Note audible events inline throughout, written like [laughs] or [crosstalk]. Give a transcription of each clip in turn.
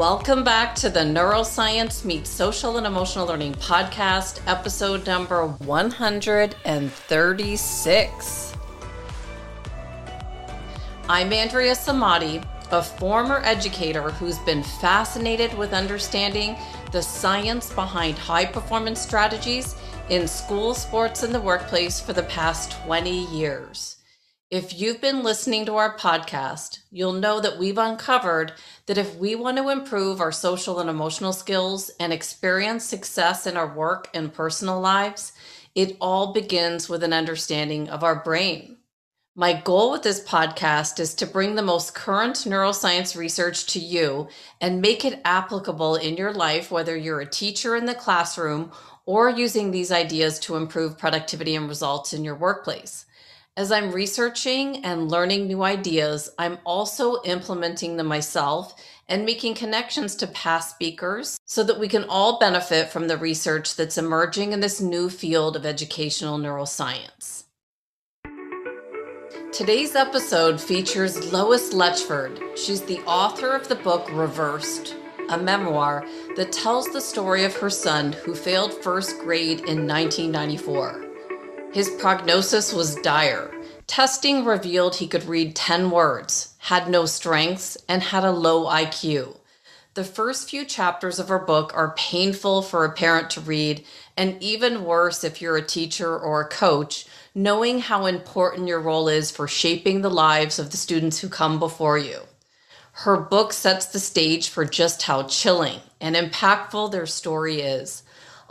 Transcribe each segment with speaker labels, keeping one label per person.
Speaker 1: Welcome back to the Neuroscience Meets Social and Emotional Learning podcast, episode number 136. I'm Andrea Samadi, a former educator who's been fascinated with understanding the science behind high performance strategies in school, sports, and the workplace for the past 20 years. If you've been listening to our podcast, you'll know that we've uncovered that if we want to improve our social and emotional skills and experience success in our work and personal lives, it all begins with an understanding of our brain. My goal with this podcast is to bring the most current neuroscience research to you and make it applicable in your life, whether you're a teacher in the classroom or using these ideas to improve productivity and results in your workplace. As I'm researching and learning new ideas, I'm also implementing them myself and making connections to past speakers so that we can all benefit from the research that's emerging in this new field of educational neuroscience. Today's episode features Lois Letchford. She's the author of the book Reversed, a memoir that tells the story of her son who failed first grade in 1994. His prognosis was dire. Testing revealed he could read 10 words, had no strengths, and had a low IQ. The first few chapters of her book are painful for a parent to read, and even worse if you're a teacher or a coach, knowing how important your role is for shaping the lives of the students who come before you. Her book sets the stage for just how chilling and impactful their story is.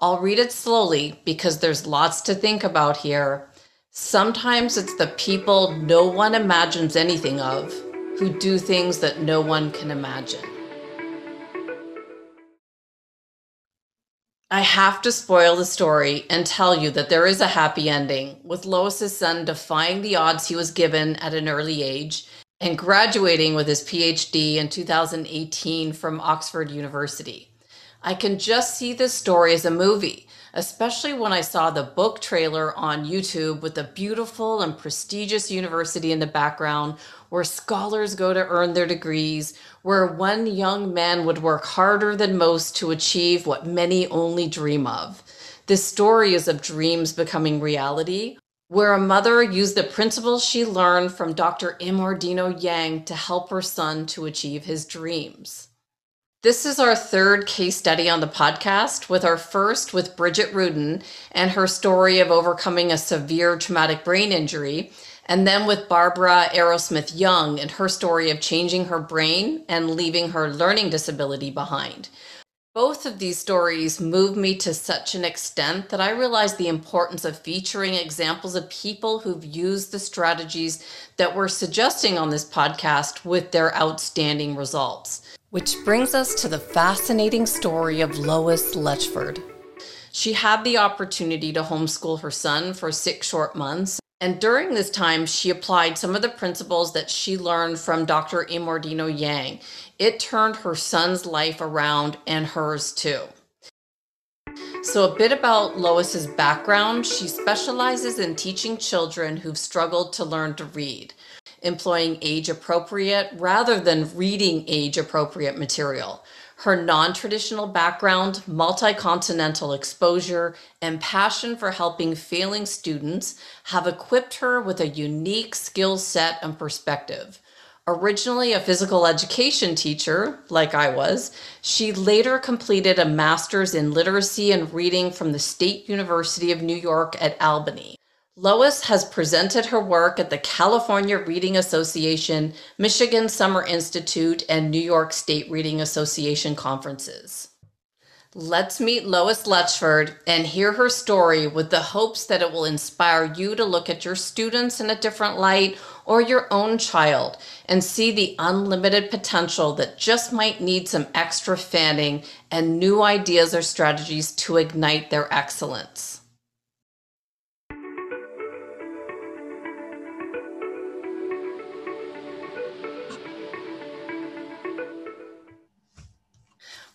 Speaker 1: I'll read it slowly because there's lots to think about here. Sometimes it's the people no one imagines anything of who do things that no one can imagine. I have to spoil the story and tell you that there is a happy ending, with Lois's son defying the odds he was given at an early age and graduating with his PhD in 2018 from Oxford University. I can just see this story as a movie, especially when I saw the book trailer on YouTube with a beautiful and prestigious university in the background where scholars go to earn their degrees, where one young man would work harder than most to achieve what many only dream of. This story is of dreams becoming reality, where a mother used the principles she learned from Dr. Immordino Yang to help her son to achieve his dreams. This is our third case study on the podcast, with our first with Bridget Rudin and her story of overcoming a severe traumatic brain injury, and then with Barbara Arrowsmith Young and her story of changing her brain and leaving her learning disability behind. Both of these stories moved me to such an extent that I realized the importance of featuring examples of people who've used the strategies that we're suggesting on this podcast with their outstanding results. Which brings us to the fascinating story of Lois Letchford. She had the opportunity to homeschool her son for six short months. And during this time, she applied some of the principles that she learned from Dr. Immordino Yang. It turned her son's life around and hers too. So, a bit about Lois's background. She specializes in teaching children who've struggled to learn to read employing age appropriate rather than reading age appropriate material. Her non traditional background, multi continental exposure, and passion for helping failing students have equipped her with a unique skill set and perspective. Originally a physical education teacher, like I was, she later completed a master's in literacy and reading from the State University of New York at Albany. Lois has presented her work at the California Reading Association, Michigan Summer Institute, and New York State Reading Association conferences. Let's meet Lois Letchford and hear her story with the hopes that it will inspire you to look at your students in a different light or your own child and see the unlimited potential that just might need some extra fanning and new ideas or strategies to ignite their excellence.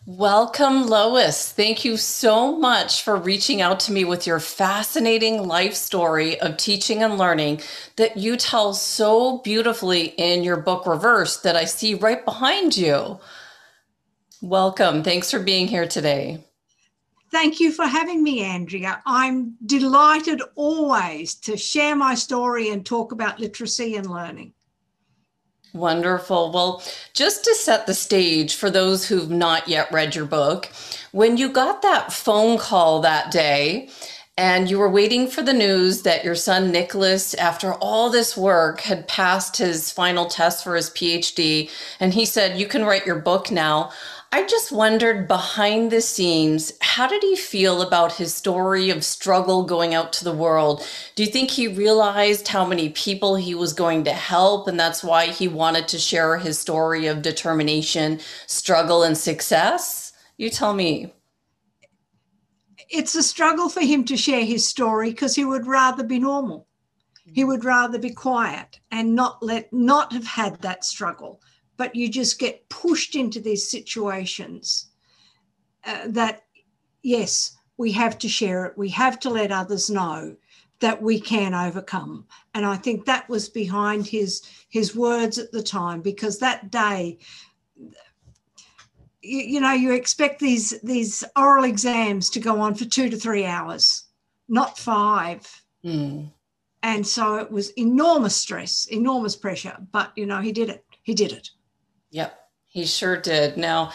Speaker 1: Welcome, Lois. Thank you so much for reaching out to me with your fascinating life story of teaching and learning that you tell so beautifully in your book Reverse that I see right behind you. Welcome. Thanks for being here today.
Speaker 2: Thank you for having me, Andrea. I'm delighted always to share my story and talk about literacy and learning.
Speaker 1: Wonderful. Well, just to set the stage for those who've not yet read your book, when you got that phone call that day and you were waiting for the news that your son Nicholas, after all this work, had passed his final test for his PhD, and he said, You can write your book now. I just wondered behind the scenes, how did he feel about his story of struggle going out to the world? Do you think he realized how many people he was going to help, and that's why he wanted to share his story of determination, struggle, and success? You tell me.
Speaker 2: It's a struggle for him to share his story because he would rather be normal. He would rather be quiet and not let not have had that struggle but you just get pushed into these situations uh, that, yes, we have to share it. We have to let others know that we can overcome. And I think that was behind his his words at the time because that day you, you, know you expect these these oral exams to go on for 2 to 3 hours not 5 mm. and so it was enormous stress enormous pressure but you know he did it he did it
Speaker 1: Yep, he sure did. Now,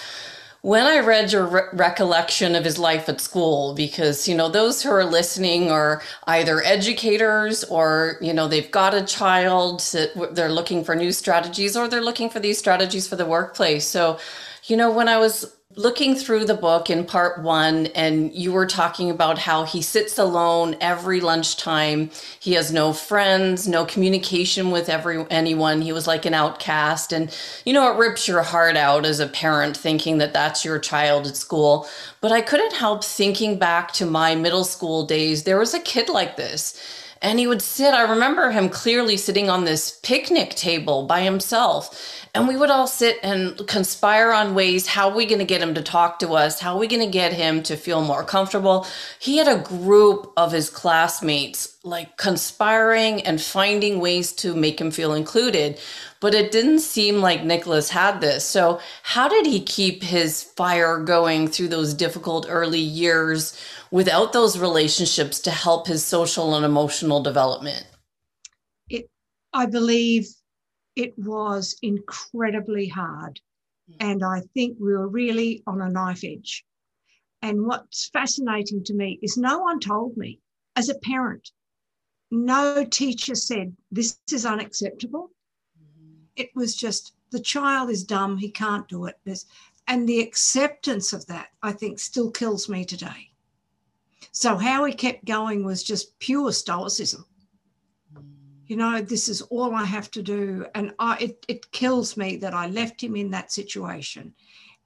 Speaker 1: when I read your re- recollection of his life at school, because, you know, those who are listening are either educators or, you know, they've got a child that they're looking for new strategies or they're looking for these strategies for the workplace. So, you know, when I was looking through the book in part one, and you were talking about how he sits alone every lunchtime. He has no friends, no communication with every anyone. He was like an outcast, and you know it rips your heart out as a parent thinking that that's your child at school. But I couldn't help thinking back to my middle school days. There was a kid like this and he would sit, I remember him clearly sitting on this picnic table by himself. And we would all sit and conspire on ways how are we going to get him to talk to us? How are we going to get him to feel more comfortable? He had a group of his classmates like conspiring and finding ways to make him feel included. But it didn't seem like Nicholas had this. So, how did he keep his fire going through those difficult early years without those relationships to help his social and emotional development?
Speaker 2: It, I believe it was incredibly hard. Mm. And I think we were really on a knife edge. And what's fascinating to me is no one told me as a parent, no teacher said, This is unacceptable. Mm-hmm. It was just, the child is dumb, he can't do it. There's, and the acceptance of that, I think, still kills me today. So how he kept going was just pure stoicism. You know, this is all I have to do. And I, it, it kills me that I left him in that situation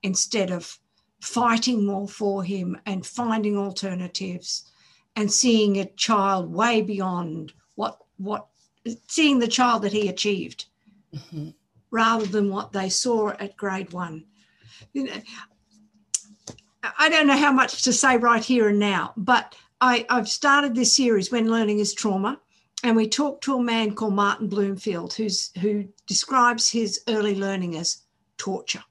Speaker 2: instead of fighting more for him and finding alternatives and seeing a child way beyond what what seeing the child that he achieved mm-hmm. rather than what they saw at grade one. You know, I don't know how much to say right here and now, but I, I've started this series when learning is trauma, and we talked to a man called Martin Bloomfield, who's who describes his early learning as torture.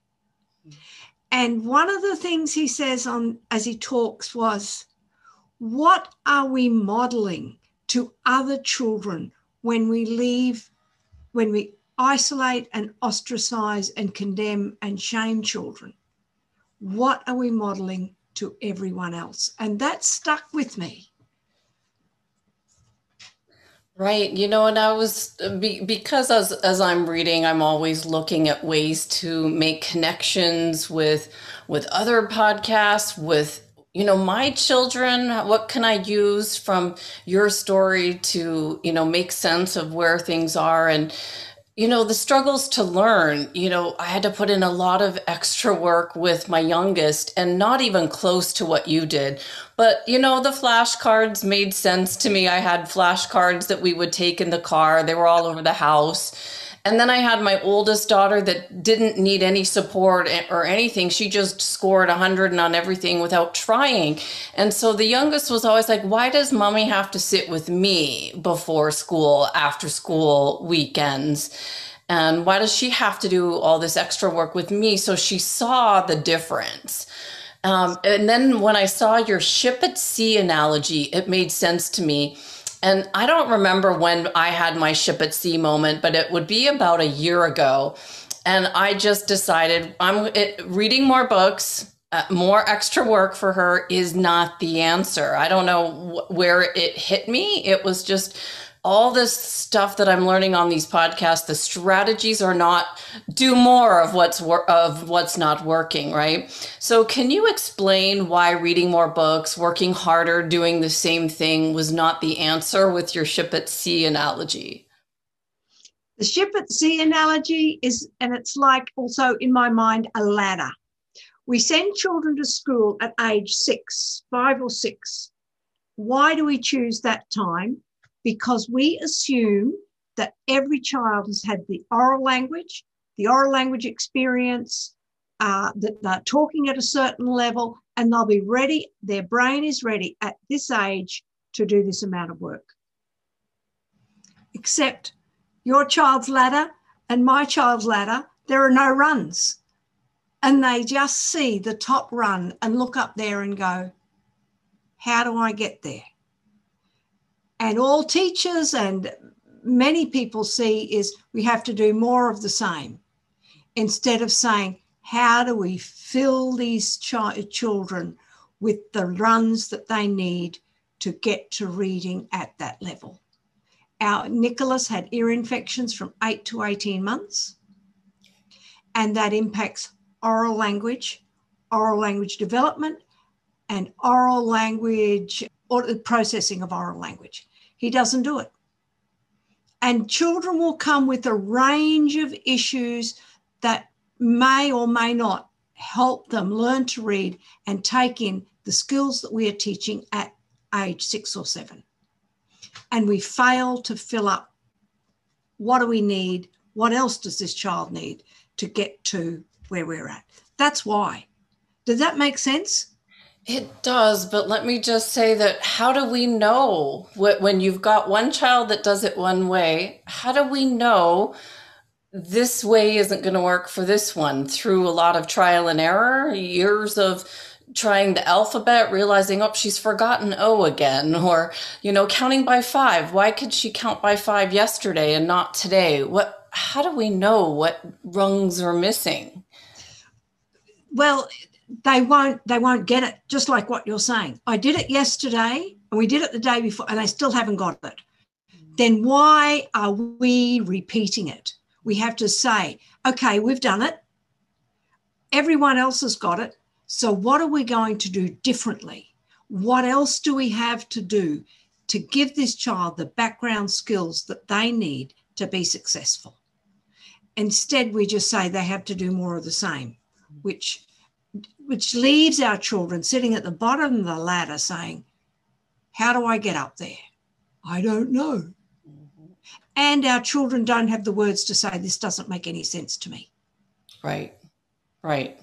Speaker 2: And one of the things he says on as he talks was, what are we modeling to other children when we leave, when we isolate and ostracize and condemn and shame children? what are we modeling to everyone else? And that stuck with me.
Speaker 1: Right. You know, and I was because as as I'm reading, I'm always looking at ways to make connections with with other podcasts, with you know my children what can i use from your story to you know make sense of where things are and you know, the struggles to learn, you know, I had to put in a lot of extra work with my youngest and not even close to what you did. But, you know, the flashcards made sense to me. I had flashcards that we would take in the car, they were all over the house. And then I had my oldest daughter that didn't need any support or anything. She just scored 100 on everything without trying. And so the youngest was always like, why does mommy have to sit with me before school, after school, weekends? And why does she have to do all this extra work with me? So she saw the difference. Um, and then when I saw your ship at sea analogy, it made sense to me. And I don't remember when I had my ship at sea moment, but it would be about a year ago. And I just decided I'm it, reading more books, uh, more extra work for her is not the answer. I don't know wh- where it hit me. It was just all this stuff that I'm learning on these podcasts, the strategies are not do more of what's wor- of what's not working, right? So can you explain why reading more books, working harder, doing the same thing was not the answer with your ship at sea analogy?
Speaker 2: The ship at sea analogy is and it's like also in my mind a ladder. We send children to school at age 6, 5 or 6. Why do we choose that time? Because we assume that every child has had the oral language, the oral language experience, uh, that they're talking at a certain level, and they'll be ready, their brain is ready at this age to do this amount of work. Except your child's ladder and my child's ladder, there are no runs. And they just see the top run and look up there and go, How do I get there? And all teachers and many people see is we have to do more of the same instead of saying, how do we fill these ch- children with the runs that they need to get to reading at that level? Our Nicholas had ear infections from 8 to 18 months, and that impacts oral language, oral language development, and oral language or the processing of oral language. He doesn't do it. And children will come with a range of issues that may or may not help them learn to read and take in the skills that we are teaching at age six or seven. And we fail to fill up what do we need? What else does this child need to get to where we're at? That's why. Does that make sense?
Speaker 1: It does, but let me just say that how do we know when you've got one child that does it one way? How do we know this way isn't going to work for this one through a lot of trial and error, years of trying the alphabet, realizing, oh, she's forgotten O again, or, you know, counting by five. Why could she count by five yesterday and not today? What, how do we know what rungs are missing?
Speaker 2: Well, they won't they won't get it just like what you're saying. I did it yesterday and we did it the day before and they still haven't got it. Mm. Then why are we repeating it? We have to say okay we've done it. Everyone else has got it. So what are we going to do differently? What else do we have to do to give this child the background skills that they need to be successful? Instead we just say they have to do more of the same which which leaves our children sitting at the bottom of the ladder saying, How do I get up there? I don't know. Mm-hmm. And our children don't have the words to say, This doesn't make any sense to me.
Speaker 1: Right, right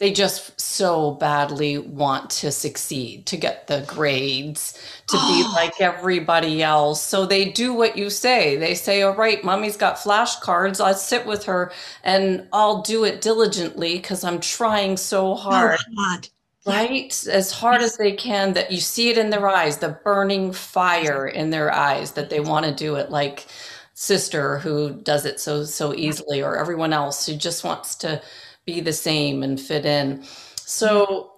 Speaker 1: they just so badly want to succeed, to get the grades, to be [gasps] like everybody else. So they do what you say. They say, All right, mommy's got flashcards. I'll sit with her and I'll do it diligently because I'm trying so oh, hard. Oh, right? As hard as they can, that you see it in their eyes, the burning fire in their eyes that they want to do it like sister who does it so so easily or everyone else who just wants to be the same and fit in. So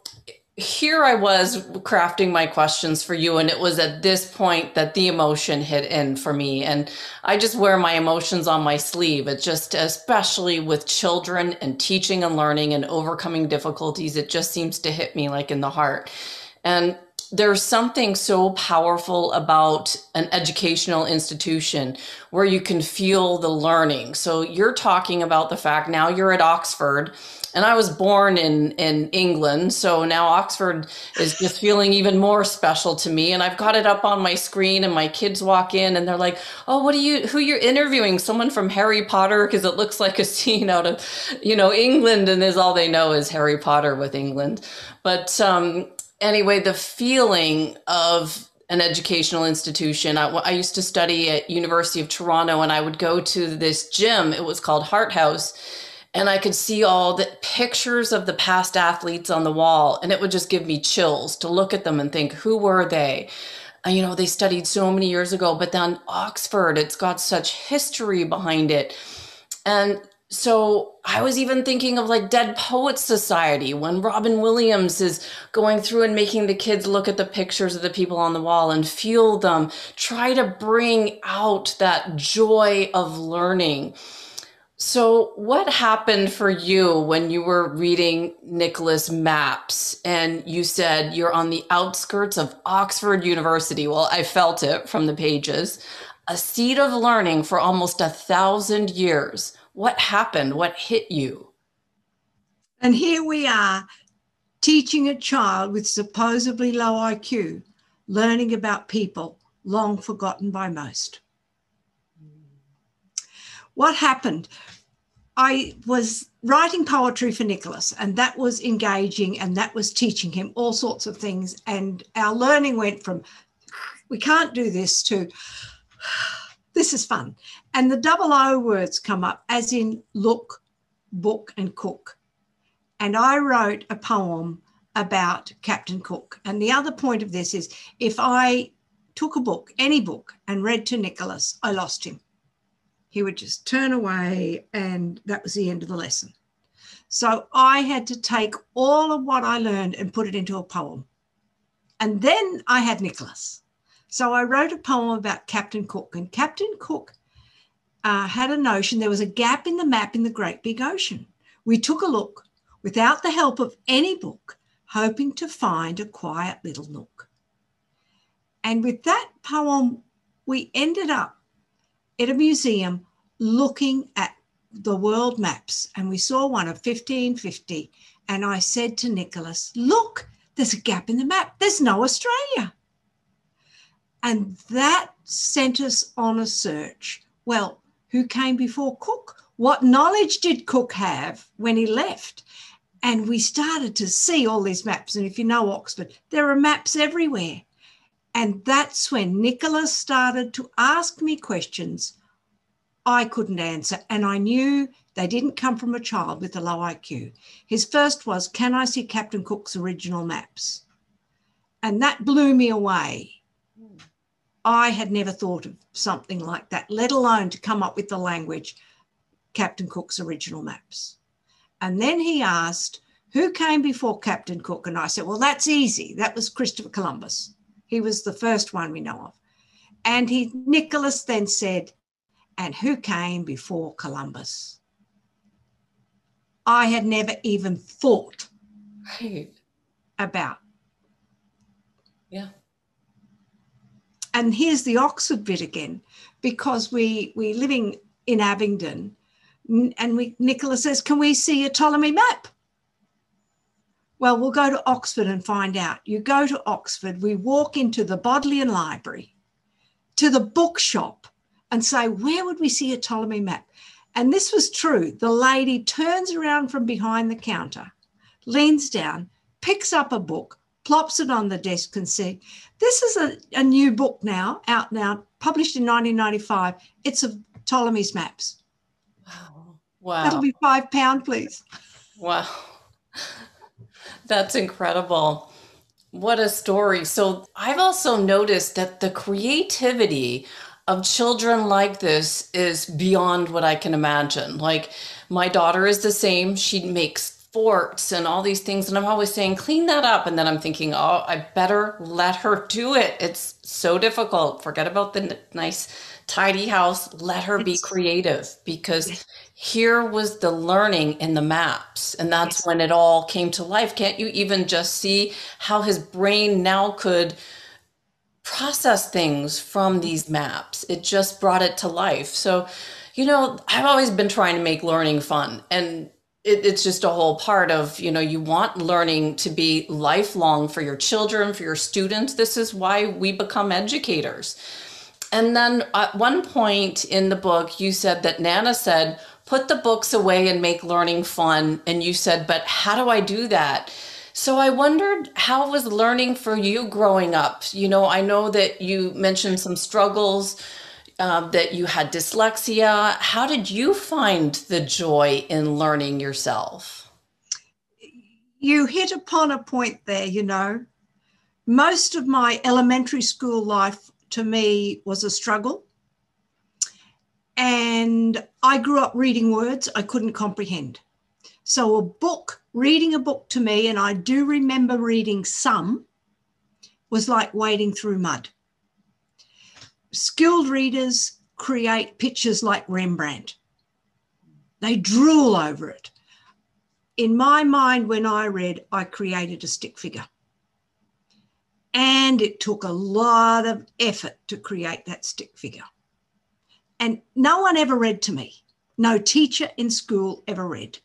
Speaker 1: here I was crafting my questions for you, and it was at this point that the emotion hit in for me. And I just wear my emotions on my sleeve. It just, especially with children and teaching and learning and overcoming difficulties, it just seems to hit me like in the heart. And there's something so powerful about an educational institution where you can feel the learning. So you're talking about the fact now you're at Oxford and I was born in in England, so now Oxford is just feeling even more special to me and I've got it up on my screen and my kids walk in and they're like, "Oh, what are you who you're interviewing? Someone from Harry Potter because it looks like a scene out of, you know, England and is all they know is Harry Potter with England." But um anyway, the feeling of an educational institution. I, I, used to study at University of Toronto, and I would go to this gym. It was called Hart House, and I could see all the pictures of the past athletes on the wall, and it would just give me chills to look at them and think, who were they? Uh, you know, they studied so many years ago, but then Oxford, it's got such history behind it. And so I was even thinking of like Dead Poets Society when Robin Williams is going through and making the kids look at the pictures of the people on the wall and feel them, try to bring out that joy of learning. So, what happened for you when you were reading Nicholas Maps and you said you're on the outskirts of Oxford University? Well, I felt it from the pages. A seed of learning for almost a thousand years. What happened? What hit you?
Speaker 2: And here we are teaching a child with supposedly low IQ, learning about people long forgotten by most. What happened? I was writing poetry for Nicholas, and that was engaging and that was teaching him all sorts of things. And our learning went from we can't do this to this is fun. And the double O words come up, as in look, book, and cook. And I wrote a poem about Captain Cook. And the other point of this is if I took a book, any book, and read to Nicholas, I lost him he would just turn away, and that was the end of the lesson. So I had to take all of what I learned and put it into a poem. And then I had Nicholas. So I wrote a poem about Captain Cook, and Captain Cook uh, had a notion there was a gap in the map in the great big ocean. We took a look without the help of any book, hoping to find a quiet little nook. And with that poem, we ended up at a museum looking at the world maps and we saw one of 1550 and I said to Nicholas, look, there's a gap in the map. There's no Australia. And that sent us on a search. Well, who came before Cook? What knowledge did Cook have when he left? And we started to see all these maps. And if you know Oxford, there are maps everywhere. And that's when Nicholas started to ask me questions I couldn't answer. And I knew they didn't come from a child with a low IQ. His first was, Can I see Captain Cook's original maps? And that blew me away. I had never thought of something like that, let alone to come up with the language, Captain Cook's original maps. And then he asked, Who came before Captain Cook? And I said, Well, that's easy. That was Christopher Columbus. He was the first one we know of. And he Nicholas then said, and who came before Columbus? I had never even thought right. about.
Speaker 1: Yeah.
Speaker 2: And here's the Oxford bit again, because we we living in Abingdon, and we Nicholas says, "Can we see a Ptolemy map?" Well, we'll go to Oxford and find out. You go to Oxford, we walk into the Bodleian Library, to the bookshop, and say, Where would we see a Ptolemy map? And this was true. The lady turns around from behind the counter, leans down, picks up a book, plops it on the desk, and says, This is a, a new book now, out now, published in 1995. It's of Ptolemy's maps.
Speaker 1: Wow. Wow.
Speaker 2: That'll be five pound, please.
Speaker 1: Wow. That's incredible. What a story. So, I've also noticed that the creativity of children like this is beyond what I can imagine. Like, my daughter is the same. She makes forks and all these things. And I'm always saying, clean that up. And then I'm thinking, oh, I better let her do it. It's so difficult. Forget about the nice, tidy house. Let her be creative because here was the learning in the maps and that's when it all came to life can't you even just see how his brain now could process things from mm-hmm. these maps it just brought it to life so you know i've always been trying to make learning fun and it, it's just a whole part of you know you want learning to be lifelong for your children for your students this is why we become educators and then at one point in the book you said that nana said put the books away and make learning fun. And you said, but how do I do that? So I wondered how was learning for you growing up? You know, I know that you mentioned some struggles, uh, that you had dyslexia. How did you find the joy in learning yourself?
Speaker 2: You hit upon a point there, you know. Most of my elementary school life to me was a struggle. And I grew up reading words I couldn't comprehend. So, a book, reading a book to me, and I do remember reading some, was like wading through mud. Skilled readers create pictures like Rembrandt, they drool over it. In my mind, when I read, I created a stick figure. And it took a lot of effort to create that stick figure. And no one ever read to me. No teacher in school ever read.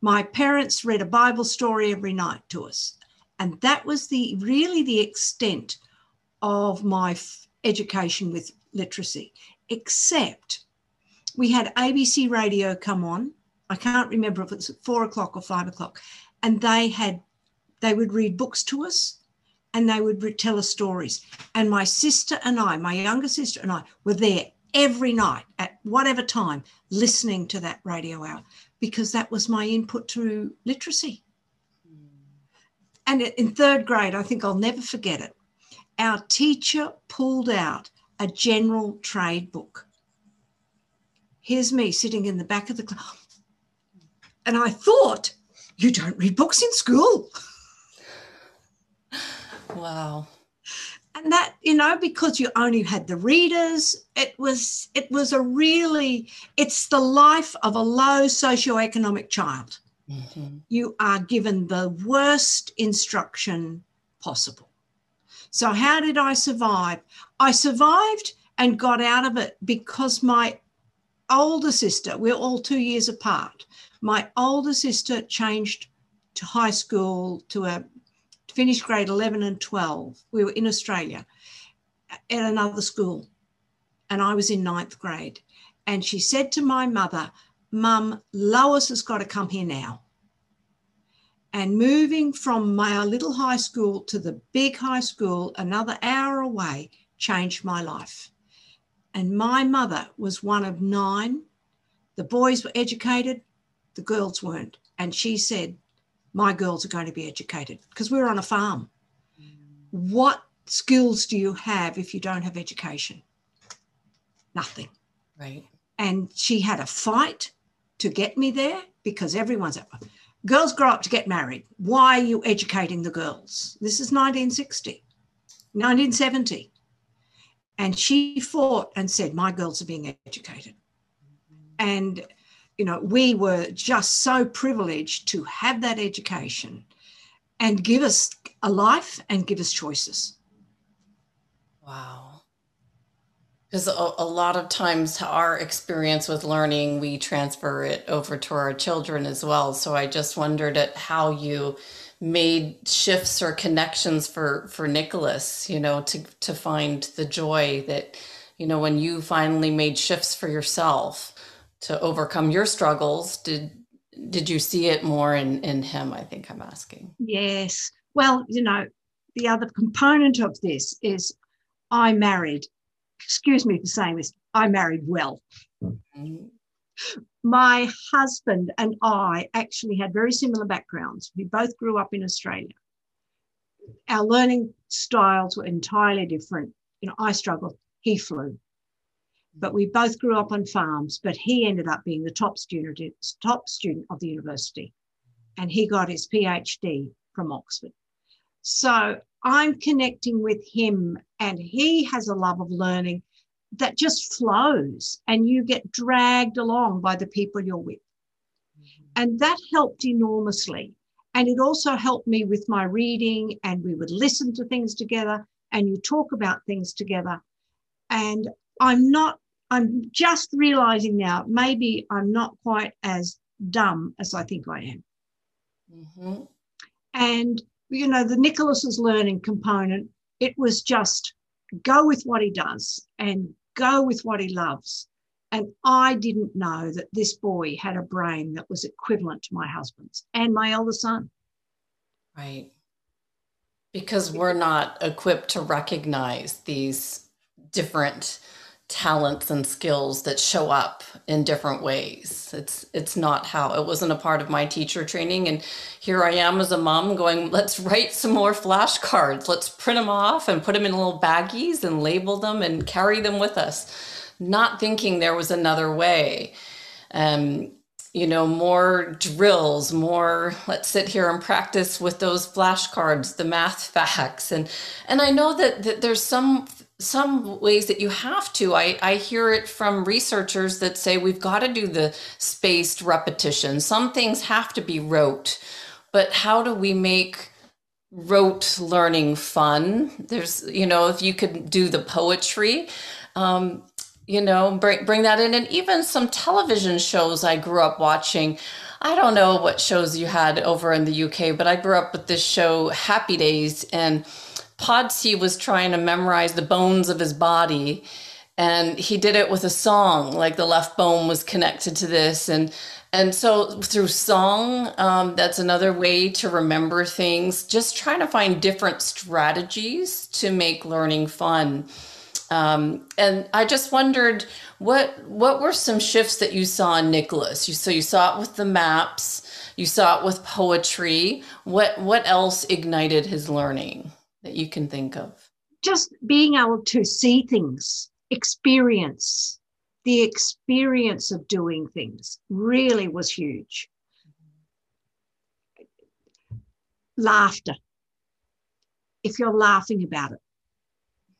Speaker 2: My parents read a Bible story every night to us. And that was the really the extent of my education with literacy, except we had ABC radio come on. I can't remember if it's at four o'clock or five o'clock. And they had, they would read books to us and they would tell us stories. And my sister and I, my younger sister and I, were there every night at whatever time listening to that radio hour because that was my input to literacy. Hmm. And in third grade, I think I'll never forget it. Our teacher pulled out a general trade book. Here's me sitting in the back of the class. And I thought, you don't read books in school.
Speaker 1: Wow
Speaker 2: and that you know because you only had the readers it was it was a really it's the life of a low socioeconomic child mm-hmm. you are given the worst instruction possible so how did i survive i survived and got out of it because my older sister we're all two years apart my older sister changed to high school to a finished grade 11 and 12. We were in Australia at another school, and I was in ninth grade. And she said to my mother, Mum, Lois has got to come here now. And moving from my little high school to the big high school, another hour away, changed my life. And my mother was one of nine. The boys were educated, the girls weren't. And she said, my girls are going to be educated because we're on a farm. What skills do you have if you don't have education? Nothing.
Speaker 1: Right.
Speaker 2: And she had a fight to get me there because everyone's girls grow up to get married. Why are you educating the girls? This is 1960, 1970. And she fought and said, My girls are being educated. And you know, we were just so privileged to have that education and give us a life and give us choices.
Speaker 1: Wow. Because a, a, lot of times our experience with learning, we transfer it over to our children as well. So I just wondered at how you made shifts or connections for for Nicholas, you know, to to find the joy that, you know, when you finally made shifts for yourself to overcome your struggles did did you see it more in in him i think i'm asking
Speaker 2: yes well you know the other component of this is i married excuse me for saying this i married well mm-hmm. my husband and i actually had very similar backgrounds we both grew up in australia our learning styles were entirely different you know i struggled he flew but we both grew up on farms. But he ended up being the top student, top student of the university, and he got his PhD from Oxford. So I'm connecting with him, and he has a love of learning that just flows, and you get dragged along by the people you're with. And that helped enormously. And it also helped me with my reading, and we would listen to things together, and you talk about things together. And I'm not I'm just realizing now, maybe I'm not quite as dumb as I think I am. Mm-hmm. And, you know, the Nicholas's learning component, it was just go with what he does and go with what he loves. And I didn't know that this boy had a brain that was equivalent to my husband's and my elder son.
Speaker 1: Right. Because we're not equipped to recognize these different talents and skills that show up in different ways. It's it's not how it wasn't a part of my teacher training and here I am as a mom going let's write some more flashcards. Let's print them off and put them in little baggies and label them and carry them with us. Not thinking there was another way. Um you know, more drills, more let's sit here and practice with those flashcards, the math facts. And and I know that, that there's some some ways that you have to. I, I hear it from researchers that say we've got to do the spaced repetition. Some things have to be rote, but how do we make rote learning fun? There's, you know, if you could do the poetry, um, you know, bring, bring that in. And even some television shows I grew up watching. I don't know what shows you had over in the UK, but I grew up with this show, Happy Days, and Potsie was trying to memorize the bones of his body and he did it with a song like the left bone was connected to this. And and so through song um, that's another way to remember things. Just trying to find different strategies to make learning fun. Um, and i just wondered what what were some shifts that you saw in nicholas? You so you saw it with the maps you saw it with poetry. What what else ignited his learning that you can think of?
Speaker 2: Just being able to see things, experience the experience of doing things really was huge. Laughter. If you're laughing about it,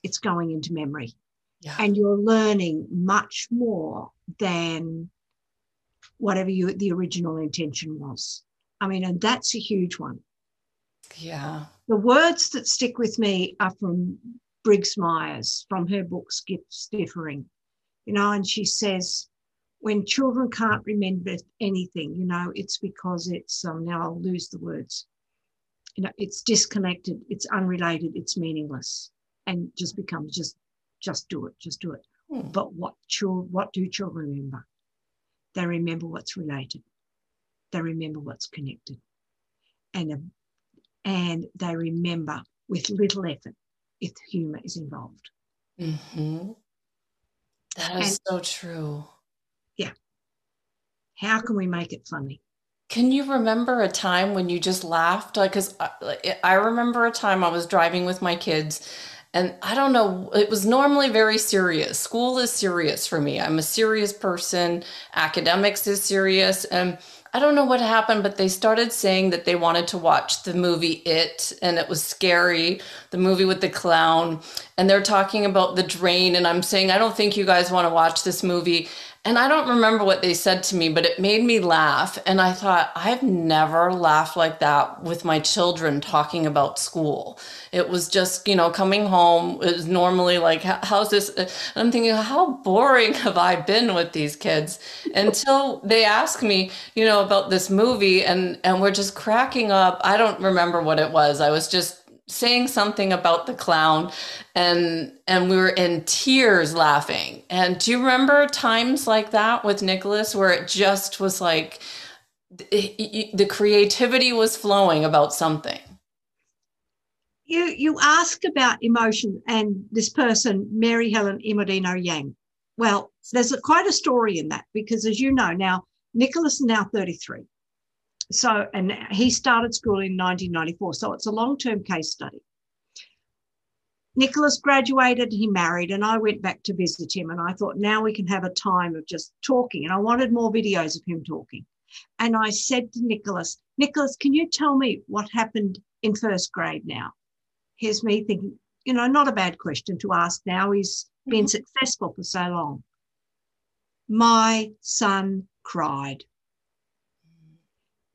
Speaker 2: it's going into memory. Yeah. And you're learning much more than whatever you, the original intention was. I mean, and that's a huge one.
Speaker 1: Yeah.
Speaker 2: The words that stick with me are from Briggs Myers from her book Gifts Differing. You know, and she says, when children can't remember anything, you know, it's because it's um now I'll lose the words. You know, it's disconnected, it's unrelated, it's meaningless, and just becomes just just do it, just do it. Hmm. But what children what do children remember? They remember what's related. They remember what's connected. And a and they remember with little effort if humour is involved.
Speaker 1: Mm-hmm. That is and, so true.
Speaker 2: Yeah. How can we make it funny?
Speaker 1: Can you remember a time when you just laughed? Like, cause I, I remember a time I was driving with my kids and I don't know, it was normally very serious. School is serious for me. I'm a serious person. Academics is serious. And I don't know what happened, but they started saying that they wanted to watch the movie It and it was scary, the movie with the clown. And they're talking about the drain. And I'm saying, I don't think you guys want to watch this movie. And I don't remember what they said to me, but it made me laugh. And I thought, I've never laughed like that with my children talking about school. It was just, you know, coming home is normally like, how's this? And I'm thinking, how boring [laughs] have I been with these kids until they ask me, you know, about this movie and, and we're just cracking up. I don't remember what it was. I was just saying something about the clown and and we were in tears laughing. And do you remember times like that with nicholas where it just was like the creativity was flowing about something?
Speaker 2: You you ask about emotion and this person mary helen immordino yang. Well there's a, quite a story in that because as you know now nicholas is now 33 so, and he started school in 1994. So it's a long term case study. Nicholas graduated, he married, and I went back to visit him. And I thought, now we can have a time of just talking. And I wanted more videos of him talking. And I said to Nicholas, Nicholas, can you tell me what happened in first grade now? Here's me thinking, you know, not a bad question to ask now. He's been mm-hmm. successful for so long. My son cried.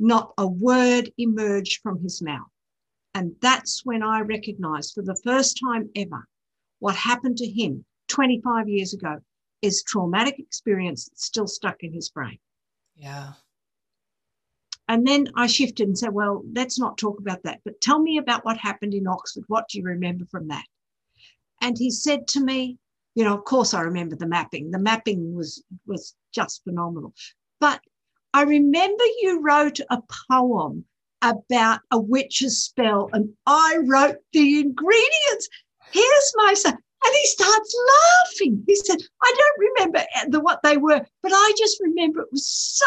Speaker 2: Not a word emerged from his mouth. And that's when I recognized for the first time ever what happened to him 25 years ago is traumatic experience that's still stuck in his brain.
Speaker 1: Yeah.
Speaker 2: And then I shifted and said, well, let's not talk about that, but tell me about what happened in Oxford. What do you remember from that? And he said to me, you know, of course I remember the mapping. The mapping was was just phenomenal. But I remember you wrote a poem about a witch's spell, and I wrote the ingredients. Here's my son. And he starts laughing. He said, I don't remember the, what they were, but I just remember it was so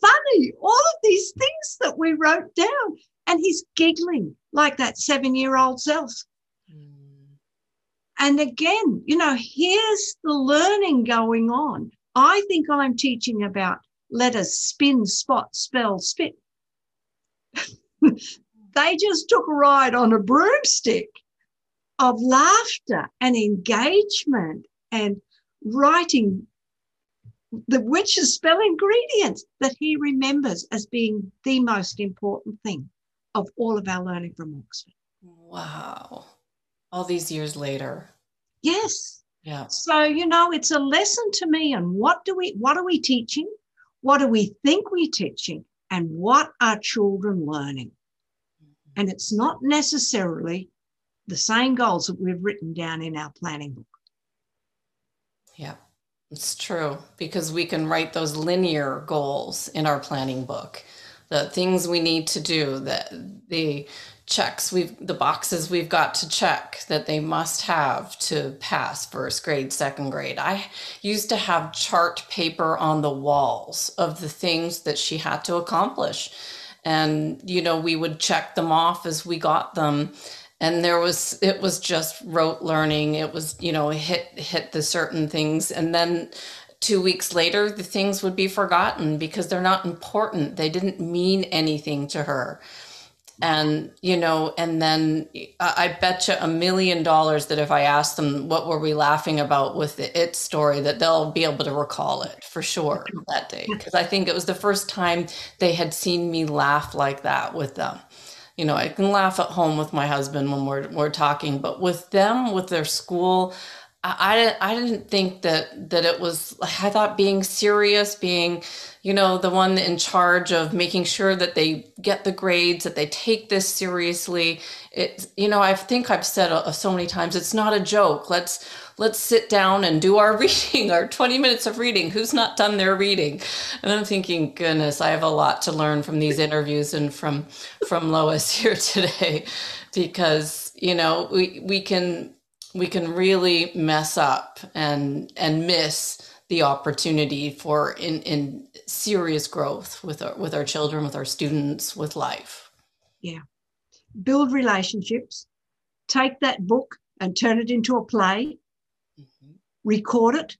Speaker 2: funny. All of these things that we wrote down. And he's giggling like that seven year old self. And again, you know, here's the learning going on. I think I'm teaching about letters spin, spot, spell, spit. [laughs] they just took a ride on a broomstick of laughter and engagement and writing the witch's spell ingredients that he remembers as being the most important thing of all of our learning from Oxford.
Speaker 1: Wow. All these years later.
Speaker 2: Yes.
Speaker 1: Yeah.
Speaker 2: So, you know, it's a lesson to me and what do we what are we teaching? What do we think we're teaching? And what are children learning? Mm-hmm. And it's not necessarily the same goals that we've written down in our planning book.
Speaker 1: Yeah, it's true because we can write those linear goals in our planning book. The things we need to do, that the checks we've the boxes we've got to check that they must have to pass first grade, second grade. I used to have chart paper on the walls of the things that she had to accomplish. And you know, we would check them off as we got them. And there was it was just rote learning. It was you know hit hit the certain things. And then two weeks later the things would be forgotten because they're not important. They didn't mean anything to her and you know and then i bet you a million dollars that if i ask them what were we laughing about with the it story? that they'll be able to recall it for sure that day. Because i think it was the first time they had seen me laugh like that with them. You know, I can laugh at home with my husband when we're we're talking, but with them, with their school, I, I, I didn't think that that it was. I thought being serious, being, you know, the one in charge of making sure that they get the grades, that they take this seriously. It, you know, I think I've said uh, so many times, it's not a joke. Let's let's sit down and do our [laughs] reading, our 20 minutes of reading. Who's not done their reading? And I'm thinking, goodness, I have a lot to learn from these interviews and from from Lois [laughs] here today, because you know we we can we can really mess up and and miss the opportunity for in in serious growth with our with our children, with our students, with life.
Speaker 2: Yeah. Build relationships. Take that book and turn it into a play record it,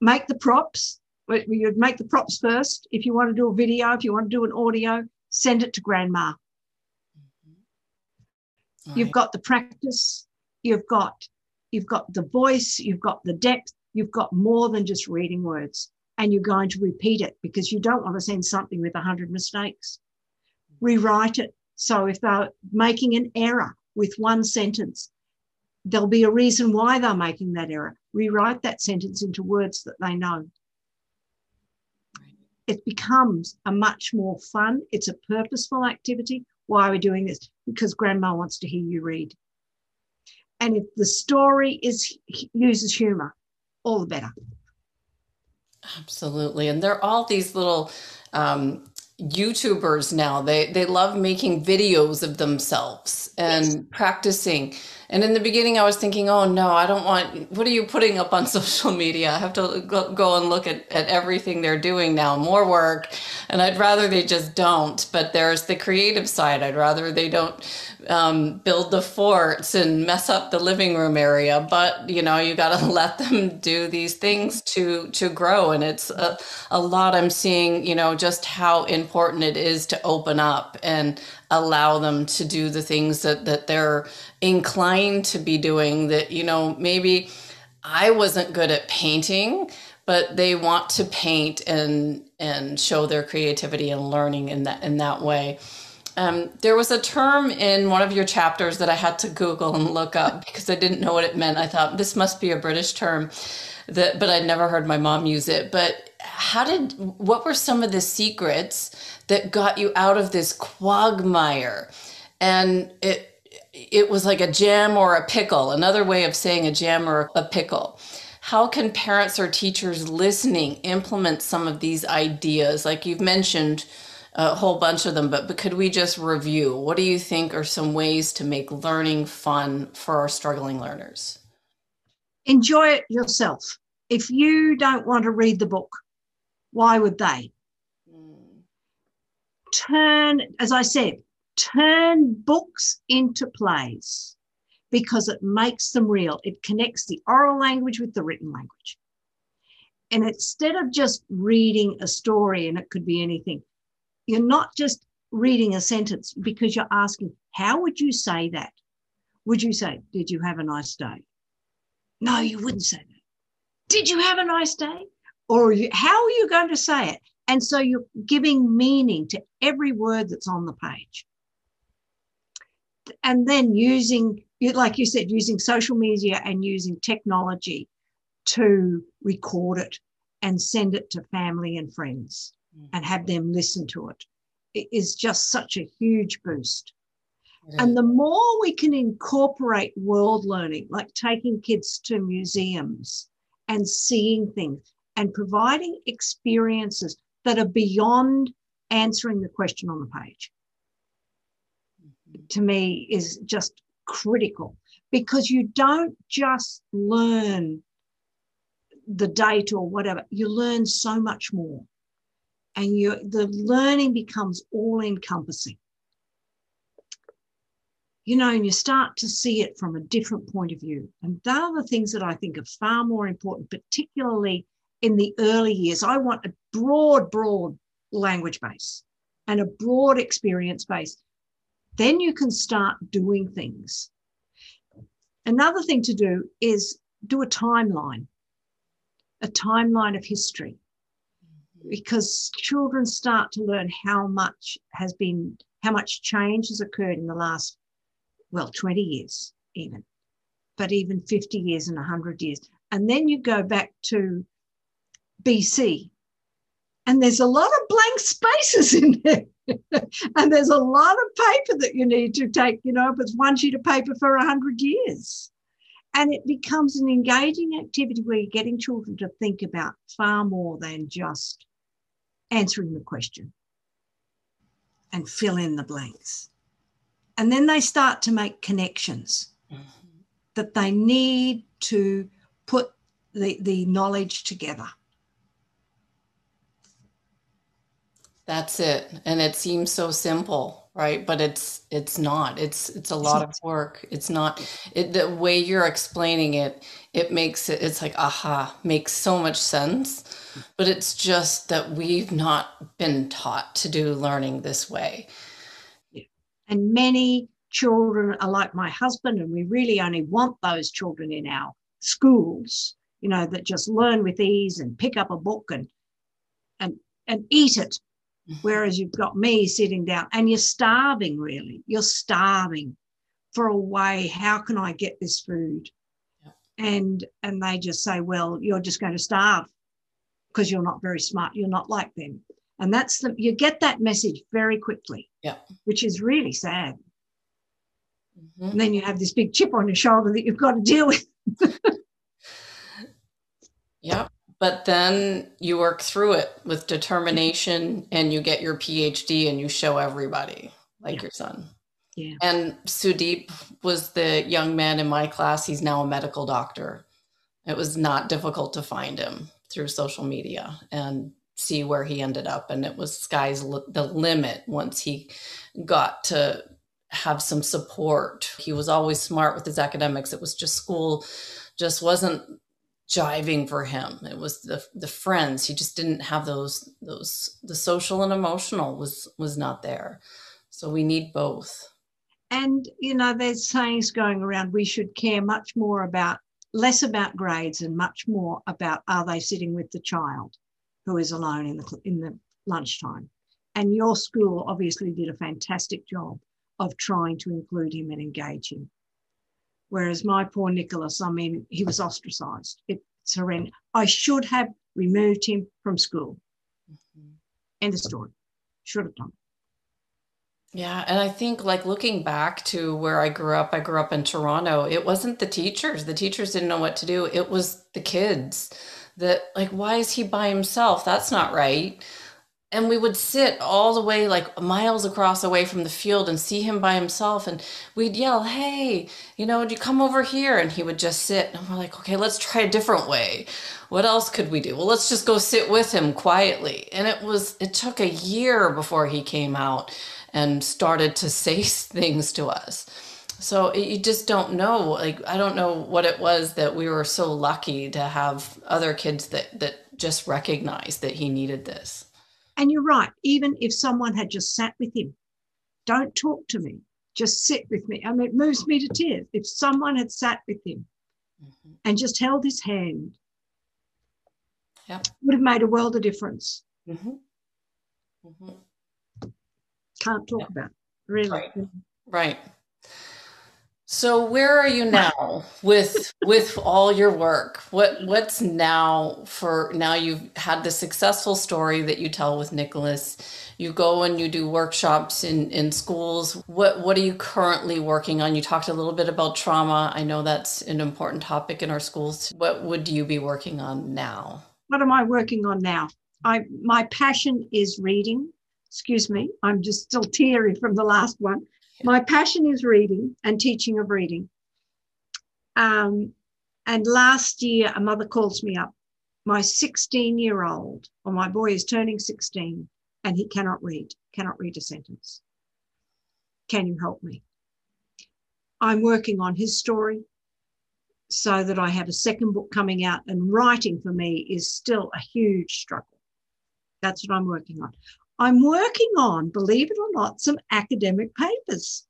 Speaker 2: make the props. You'd make the props first. If you want to do a video, if you want to do an audio, send it to grandma. Mm-hmm. You've got the practice, you've got you've got the voice, you've got the depth, you've got more than just reading words. And you're going to repeat it because you don't want to send something with 100 mistakes. Rewrite it. So if they're making an error with one sentence, there'll be a reason why they're making that error. Rewrite that sentence into words that they know. It becomes a much more fun, it's a purposeful activity. Why are we doing this? Because grandma wants to hear you read. And if the story is uses humor, all the better.
Speaker 1: Absolutely. And they're all these little um, YouTubers now. They they love making videos of themselves and yes. practicing. And in the beginning, I was thinking, oh no, I don't want, what are you putting up on [laughs] social media? I have to go, and look at, at everything they're doing now, more work. And I'd rather they just don't. But there's the creative side. I'd rather they don't um, build the forts and mess up the living room area. But, you know, you got to [laughs] let them do these things to, to grow. And it's a, a lot I'm seeing, you know, just how important it is to open up and allow them to do the things that, that they're inclined to be doing that, you know, maybe I wasn't good at painting, but they want to paint and and show their creativity and learning in that in that way. Um, there was a term in one of your chapters that I had to Google and look up because I didn't know what it meant. I thought this must be a British term, but I'd never heard my mom use it. But how did what were some of the secrets that got you out of this quagmire? And it it was like a jam or a pickle, another way of saying a jam or a pickle. How can parents or teachers listening implement some of these ideas? Like you've mentioned, a whole bunch of them, but, but could we just review? What do you think are some ways to make learning fun for our struggling learners?
Speaker 2: Enjoy it yourself. If you don't want to read the book, why would they? Mm. Turn, as I said, turn books into plays because it makes them real. It connects the oral language with the written language. And instead of just reading a story, and it could be anything, you're not just reading a sentence because you're asking, how would you say that? Would you say, Did you have a nice day? No, you wouldn't say that. Did you have a nice day? Or how are you going to say it? And so you're giving meaning to every word that's on the page. And then using, like you said, using social media and using technology to record it and send it to family and friends mm. and have them listen to it. It is just such a huge boost. And the more we can incorporate world learning, like taking kids to museums and seeing things and providing experiences that are beyond answering the question on the page, mm-hmm. to me is just critical because you don't just learn the date or whatever, you learn so much more. And you the learning becomes all encompassing. You know, and you start to see it from a different point of view. And they are the things that I think are far more important, particularly in the early years. I want a broad, broad language base and a broad experience base. Then you can start doing things. Another thing to do is do a timeline a timeline of history because children start to learn how much has been, how much change has occurred in the last, well, 20 years even, but even 50 years and 100 years. And then you go back to BC, and there's a lot of blank spaces in there. [laughs] and there's a lot of paper that you need to take, you know, if it's one sheet of paper for 100 years. And it becomes an engaging activity where you're getting children to think about far more than just answering the question and fill in the blanks. And then they start to make connections mm-hmm. that they need to put the, the knowledge together.
Speaker 1: That's it. And it seems so simple right but it's it's not it's it's a lot of work it's not it, the way you're explaining it it makes it it's like aha makes so much sense but it's just that we've not been taught to do learning this way.
Speaker 2: And many children are like my husband and we really only want those children in our schools you know that just learn with ease and pick up a book and and and eat it Mm-hmm. Whereas you've got me sitting down and you're starving, really. You're starving for a way. How can I get this food? And and they just say, well, you're just going to starve because you're not very smart. You're not like them. And that's the you get that message very quickly.
Speaker 1: Yeah.
Speaker 2: Which is really sad. Mm-hmm. And then you have this big chip on your shoulder that you've got to deal with. [laughs]
Speaker 1: yeah but then you work through it with determination and you get your PhD and you show everybody, like yeah. your son.
Speaker 2: Yeah.
Speaker 1: And Sudeep was the young man in my class. He's now a medical doctor. It was not difficult to find him through social media and see where he ended up. And it was sky's li- the limit once he got to have some support. He was always smart with his academics. It was just school just wasn't jiving for him. It was the the friends. He just didn't have those those the social and emotional was was not there. So we need both.
Speaker 2: And you know, there's sayings going around. We should care much more about less about grades and much more about are they sitting with the child who is alone in the in the lunchtime. And your school obviously did a fantastic job of trying to include him and engage him. Whereas my poor Nicholas, I mean, he was ostracized. It's horrendous. I should have removed him from school. Mm-hmm. End of story. Should have done.
Speaker 1: Yeah, and I think like looking back to where I grew up, I grew up in Toronto. It wasn't the teachers. The teachers didn't know what to do. It was the kids. That like why is he by himself? That's not right. and we would sit all the way like miles across away from the field and see him by himself. And we'd yell hey you know would you come over here? And he would just sit. And we're like okay let's try a different way. What else could we do? Well let's just go sit with him quietly. And it was it took a year before he came out and started to [laughs] say things to us so you just don't know like i don't know what it was that we were so lucky to have other kids that that just recognized that he needed this
Speaker 2: and you're right, even if someone had just sat with him, don't talk to me, just sit with me. I mean, it moves me to tears. If someone had sat with him mm-hmm. and just held his hand,
Speaker 1: yep.
Speaker 2: would have made a world of difference.
Speaker 1: Mm-hmm. Mm-hmm.
Speaker 2: Can't talk yep. about it, really.
Speaker 1: Right. right. So where are you now with with all your work? What what's now for now you've had the successful story that you tell with Nicholas. You go and you do workshops in in schools. What what are you currently working on? You talked a little bit about trauma. I know that's an important topic in our schools. What would you be working on now?
Speaker 2: What am I working on now? I my passion is reading. Excuse me, I'm just still teary from the last one. My passion is reading and teaching of reading. Um, and last year, a mother calls me up. My 16 year old, or my boy is turning 16, and he cannot read, cannot read a sentence. Can you help me? I'm working on his story so that I have a second book coming out, and writing for me is still a huge struggle. That's what I'm working on. I'm working on, believe it or not, some academic papers.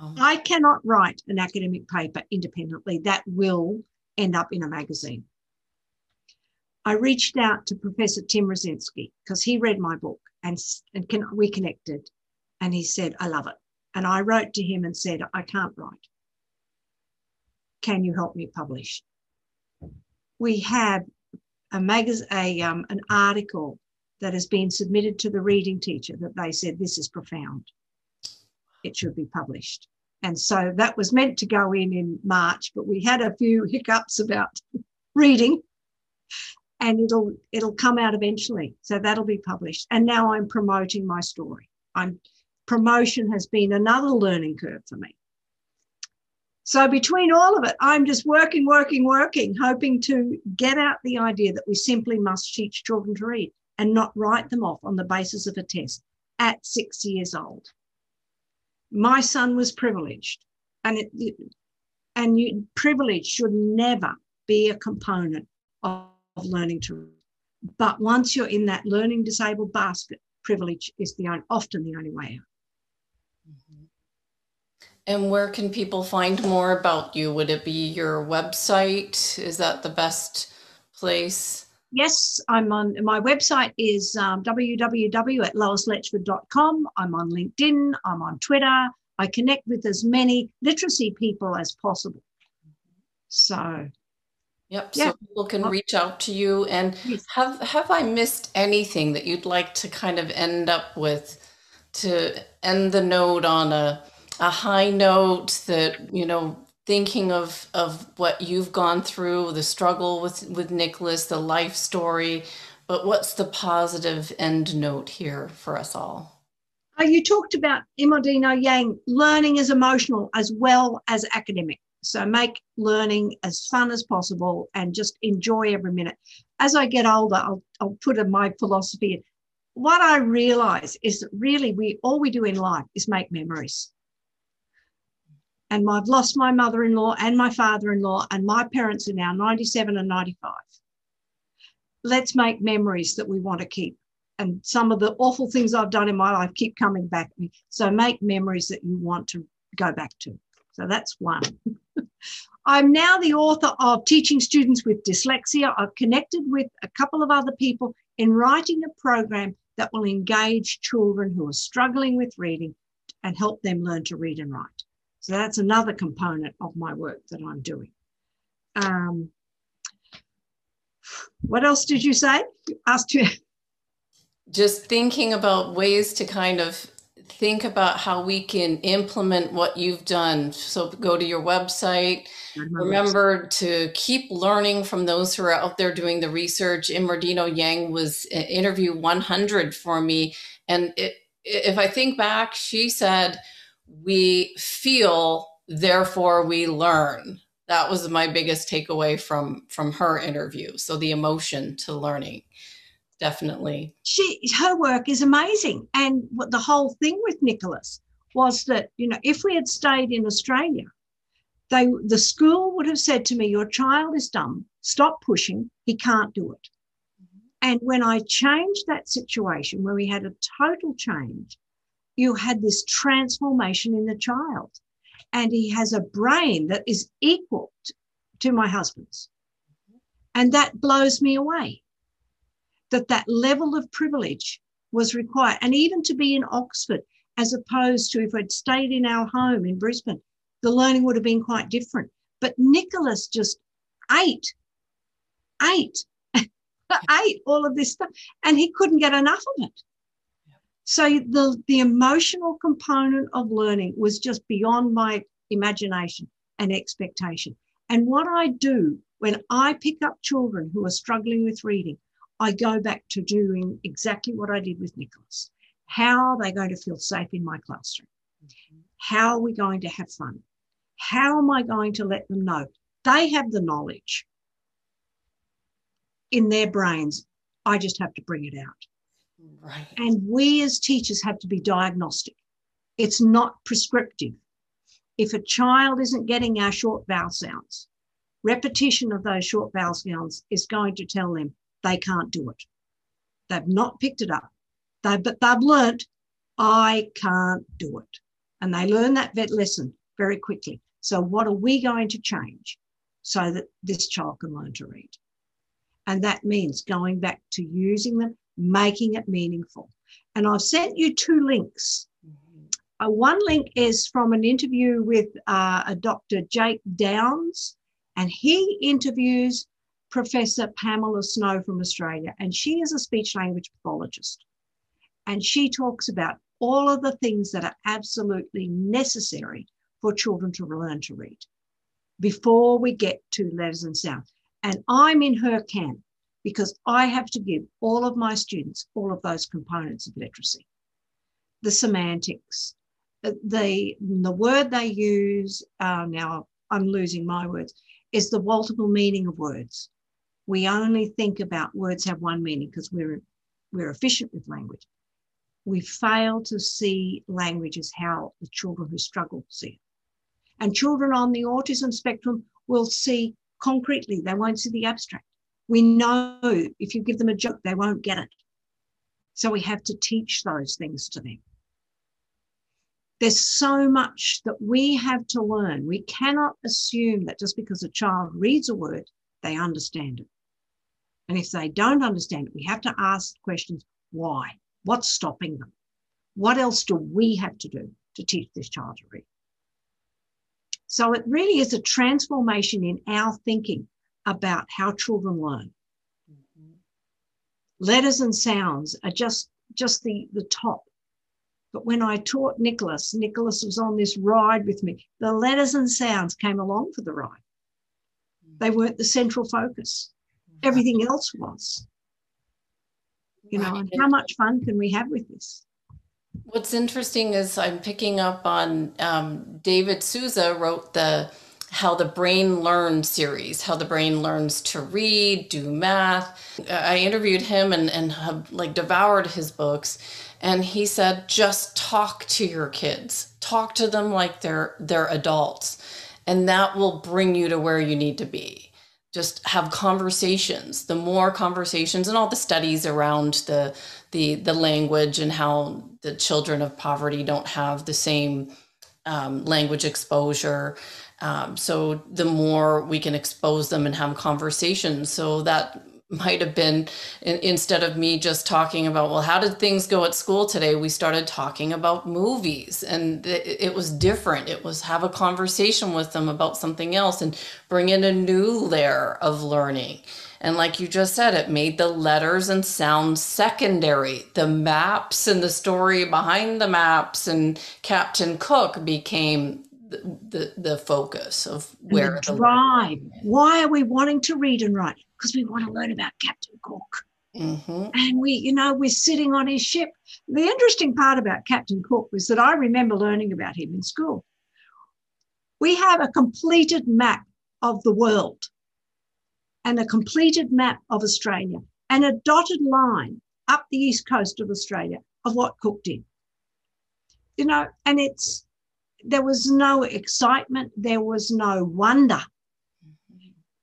Speaker 2: Oh. I cannot write an academic paper independently that will end up in a magazine. I reached out to Professor Tim Rasinski because he read my book and, and can, we connected. And he said, I love it. And I wrote to him and said, I can't write. Can you help me publish? We have a magazine, a, um, an article that has been submitted to the reading teacher that they said this is profound. It should be published. And so that was meant to go in in March, but we had a few hiccups about [laughs] reading and it'll it'll come out eventually. So that'll be published. And now I'm promoting my story. I'm promotion has been another learning curve for me. So between all of it, I'm just working, working, working, hoping to get out the idea that we simply must teach children to read and not write them off on the basis of a test at six years old. My son was privileged, and it, and you, privilege should never be a component of, of learning to read. But once you're in that learning disabled basket, privilege is the only, often the only way out.
Speaker 1: Mm-hmm. And where can people find more about you? Would it be your website? Is that the best place?
Speaker 2: Yes, I'm on my website is um, www at loisletchford.com. I'm on LinkedIn, I'm on Twitter. I connect with as many literacy people as possible. So
Speaker 1: Yep. Yeah. So people can reach out to you. And yes. have have I missed anything that you'd like to kind of end up with to end the note on a a high note that, you know, thinking of of what you've gone through, the struggle with with Nicholas, the life story, but what's the positive end note here for us all?
Speaker 2: Uh, you talked about Immordino Yang. Learning is emotional as well as academic. So make learning as fun as possible and just enjoy every minute. As I get older, I'll, I'll put in my philosophy. What I realize is that really we all we do in life is make memories and I've lost my mother in law and my father in law, and my parents are now 97 and 95. Let's make memories that we want to keep. And some of the awful things I've done in my life keep coming back me. So make memories that you want to go back to. So that's one. [laughs] I'm now the author of Teaching Students with Dyslexia. I've connected with a couple of other people in writing a program that will engage children who are struggling with reading and help them learn to read and write. So that's another component of my work that I'm doing. Um, what else did you say? Asked you. [laughs]
Speaker 1: Just thinking about ways to kind of think about how we can implement what you've done. So go to your website. Remember to keep learning from those who are out there doing the research. Immordino Yang was uh, interview 100 for me. And it, if I think back, she said, We feel, therefore we learn. That was my biggest takeaway from from her interview. So the emotion to learning definitely.
Speaker 2: She her work is amazing, and what the whole thing with Nicholas was that you know if we had stayed in Australia, they the school would have said to me, "Your child is dumb. Stop pushing. He can't do it." Mm-hmm. And when I changed that situation, where we had a total change, you had this transformation in the child, and he has a brain that is equal to my husband's, and that blows me away that that level of privilege was required. And even to be in Oxford, as opposed to if I'd stayed in our home in Brisbane, the learning would have been quite different. But Nicholas just ate, ate, [laughs] ate all of this stuff, and he couldn't get enough of it. So the, the emotional component of learning was just beyond my imagination and expectation. And what I do when I pick up children who are struggling with reading, I go back to doing exactly what I did with Nicholas. How are they going to feel safe in my classroom? How are we going to have fun? How am I going to let them know they have the knowledge in their brains? I just have to bring it out. Right. And we as teachers have to be diagnostic. It's not prescriptive. If a child isn't getting our short vowel sounds, repetition of those short vowel sounds is going to tell them they can't do it. They've not picked it up. They, but they've learnt, I can't do it. And they learn that vet lesson very quickly. So, what are we going to change so that this child can learn to read? And that means going back to using them, making it meaningful. And I've sent you two links. Mm-hmm. Uh, one link is from an interview with uh, a Dr. Jake Downs, and he interviews Professor Pamela Snow from Australia, and she is a speech language pathologist. And she talks about all of the things that are absolutely necessary for children to learn to read before we get to letters and sounds. And I'm in her camp because I have to give all of my students all of those components of literacy the semantics, the, the word they use. Uh, now I'm losing my words, is the multiple meaning of words we only think about words have one meaning because we're we're efficient with language. We fail to see language as how the children who struggle see it. And children on the autism spectrum will see concretely, they won't see the abstract. We know if you give them a joke, they won't get it. So we have to teach those things to them. There's so much that we have to learn. We cannot assume that just because a child reads a word, they understand it. And if they don't understand it, we have to ask questions why? What's stopping them? What else do we have to do to teach this child to read? So it really is a transformation in our thinking about how children learn. Mm-hmm. Letters and sounds are just, just the, the top. But when I taught Nicholas, Nicholas was on this ride with me. The letters and sounds came along for the ride. They weren't the central focus everything else was. You know, and how much fun can we have with this?
Speaker 1: What's interesting is I'm picking up on um, David Sousa wrote the How the Brain Learns series, how the brain learns to read, do math. I interviewed him and, and have like devoured his books. And he said, just talk to your kids, talk to them like they're they're adults, and that will bring you to where you need to be just have conversations the more conversations and all the studies around the the the language and how the children of poverty don't have the same um, language exposure um, so the more we can expose them and have conversations. So that might have been instead of me just talking about well how did things go at school today? We started talking about movies and it, was different. It was have a conversation with them about something else and bring in a new layer of learning. And like you just said, it made the letters and sounds secondary. The maps and the story behind the maps and Captain Cook became the the, the focus of where
Speaker 2: the drive. Why are we wanting to read and write? Because we want to learn about Captain Cook. Mm-hmm. And we, you know, we're sitting on his ship. The interesting part about Captain Cook was that I remember learning about him in school. We have a completed map of the world and a completed map of Australia and a dotted line up the east coast of Australia of what Cook did. You know, and it's, there was no excitement, there was no wonder.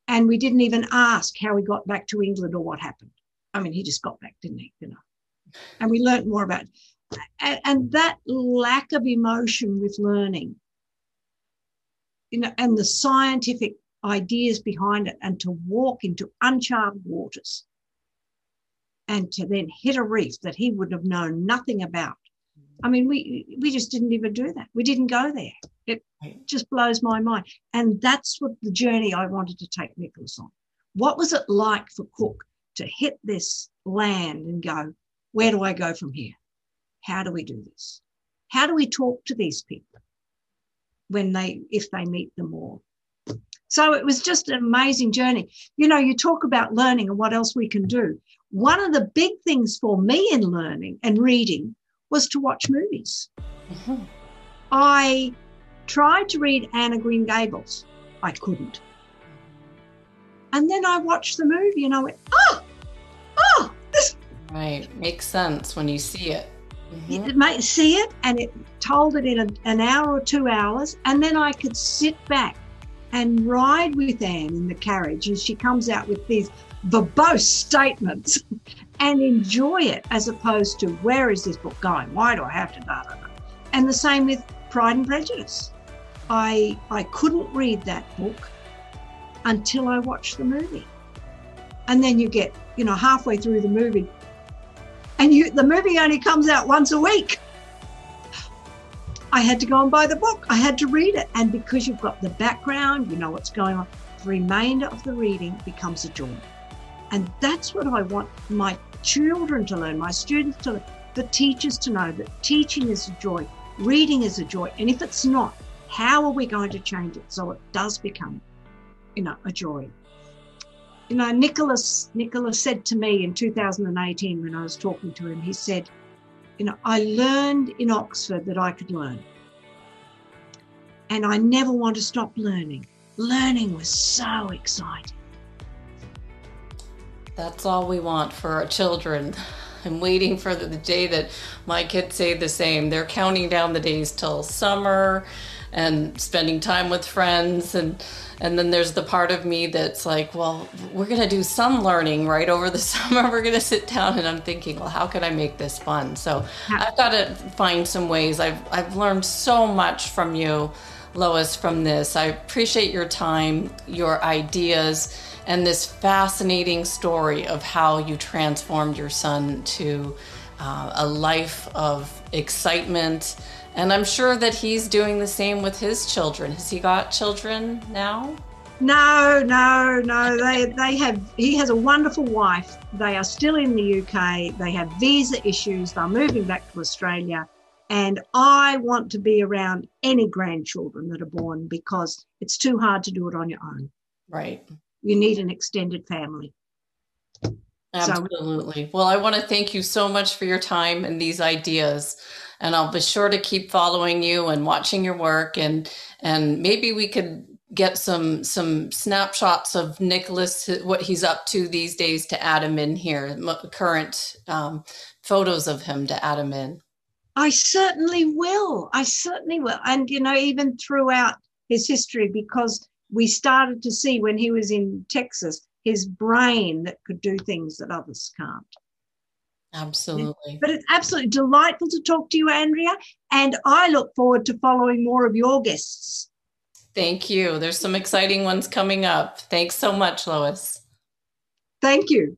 Speaker 2: And we didn't even ask how he got back to England or what happened. I mean, he just got back, didn't he? You know, and we learned more about, and, and that lack of emotion with learning, you know, and the scientific ideas behind it, and to walk into uncharted waters, and to then hit a reef that he would have known nothing about. I mean, we we just didn't even do that. We didn't go there. It just blows my mind, and that's what the journey I wanted to take Nicholas on. What was it like for Cook to hit this land and go, where do I go from here? How do we do this? How do we talk to these people when they, if they meet them all? So it was just an amazing journey. You know, you talk about learning and what else we can do. One of the big things for me in learning and reading was to watch movies. Mm-hmm. I tried to read Anne of Green Gables. I couldn't. And then I watched the movie and I went, oh, oh, this.
Speaker 1: Right. Makes sense when you see it.
Speaker 2: Mm-hmm. It might see it and it told it in a, an hour or two hours. And then I could sit back and ride with Anne in the carriage and she comes out with these verbose statements [laughs] and enjoy it as opposed to where is this book going? Why do I have to da da da? And the same with Pride and Prejudice. I I couldn't read that book until I watched the movie. And then you get, you know, halfway through the movie, and you the movie only comes out once a week. I had to go and buy the book. I had to read it. And because you've got the background, you know what's going on, the remainder of the reading becomes a joy. And that's what I want my children to learn, my students to learn, the teachers to know that teaching is a joy, reading is a joy. And if it's not, how are we going to change it so it does become you know, a joy. You know, Nicholas Nicholas said to me in 2018 when I was talking to him, he said, you know, I learned in Oxford that I could learn. And I never want to stop learning. Learning was so exciting.
Speaker 1: That's all we want for our children. I'm waiting for the day that my kids say the same. They're counting down the days till summer and spending time with friends and and then there's the part of me that's like well we're going to do some learning right over the [laughs] summer. We're going to sit down and i'm thinking well how can i make this fun? So i've got to find some ways. I've i've learned so much from you lois from this. I appreciate your time your ideas and this fascinating story of how you transformed your son to uh, a life of excitement and I'm sure that he's doing the same with his children. Has he got children now?
Speaker 2: No, no, no. They they have he has a wonderful wife. They are still in the UK. They have visa issues. They're moving back to Australia. And I want to be around any grandchildren that are born because it's too hard to do it on your own.
Speaker 1: Right.
Speaker 2: You need an extended family.
Speaker 1: Absolutely. So, well, I want to thank you so much for your time and these ideas and I'll be sure to keep following you and watching your work and and maybe we could get some some snapshots of Nicholas what he's up to these days to add him in here current um, photos of him to add him in.
Speaker 2: I certainly will. I certainly will. And you know even throughout his history because we started to see when he was in Texas his brain that could do things that others can't.
Speaker 1: Absolutely.
Speaker 2: But it's absolutely delightful to talk to you, Andrea. And I look forward to following more of your guests.
Speaker 1: Thank you. There's some exciting ones coming up. Thanks so much, Lois.
Speaker 2: Thank you.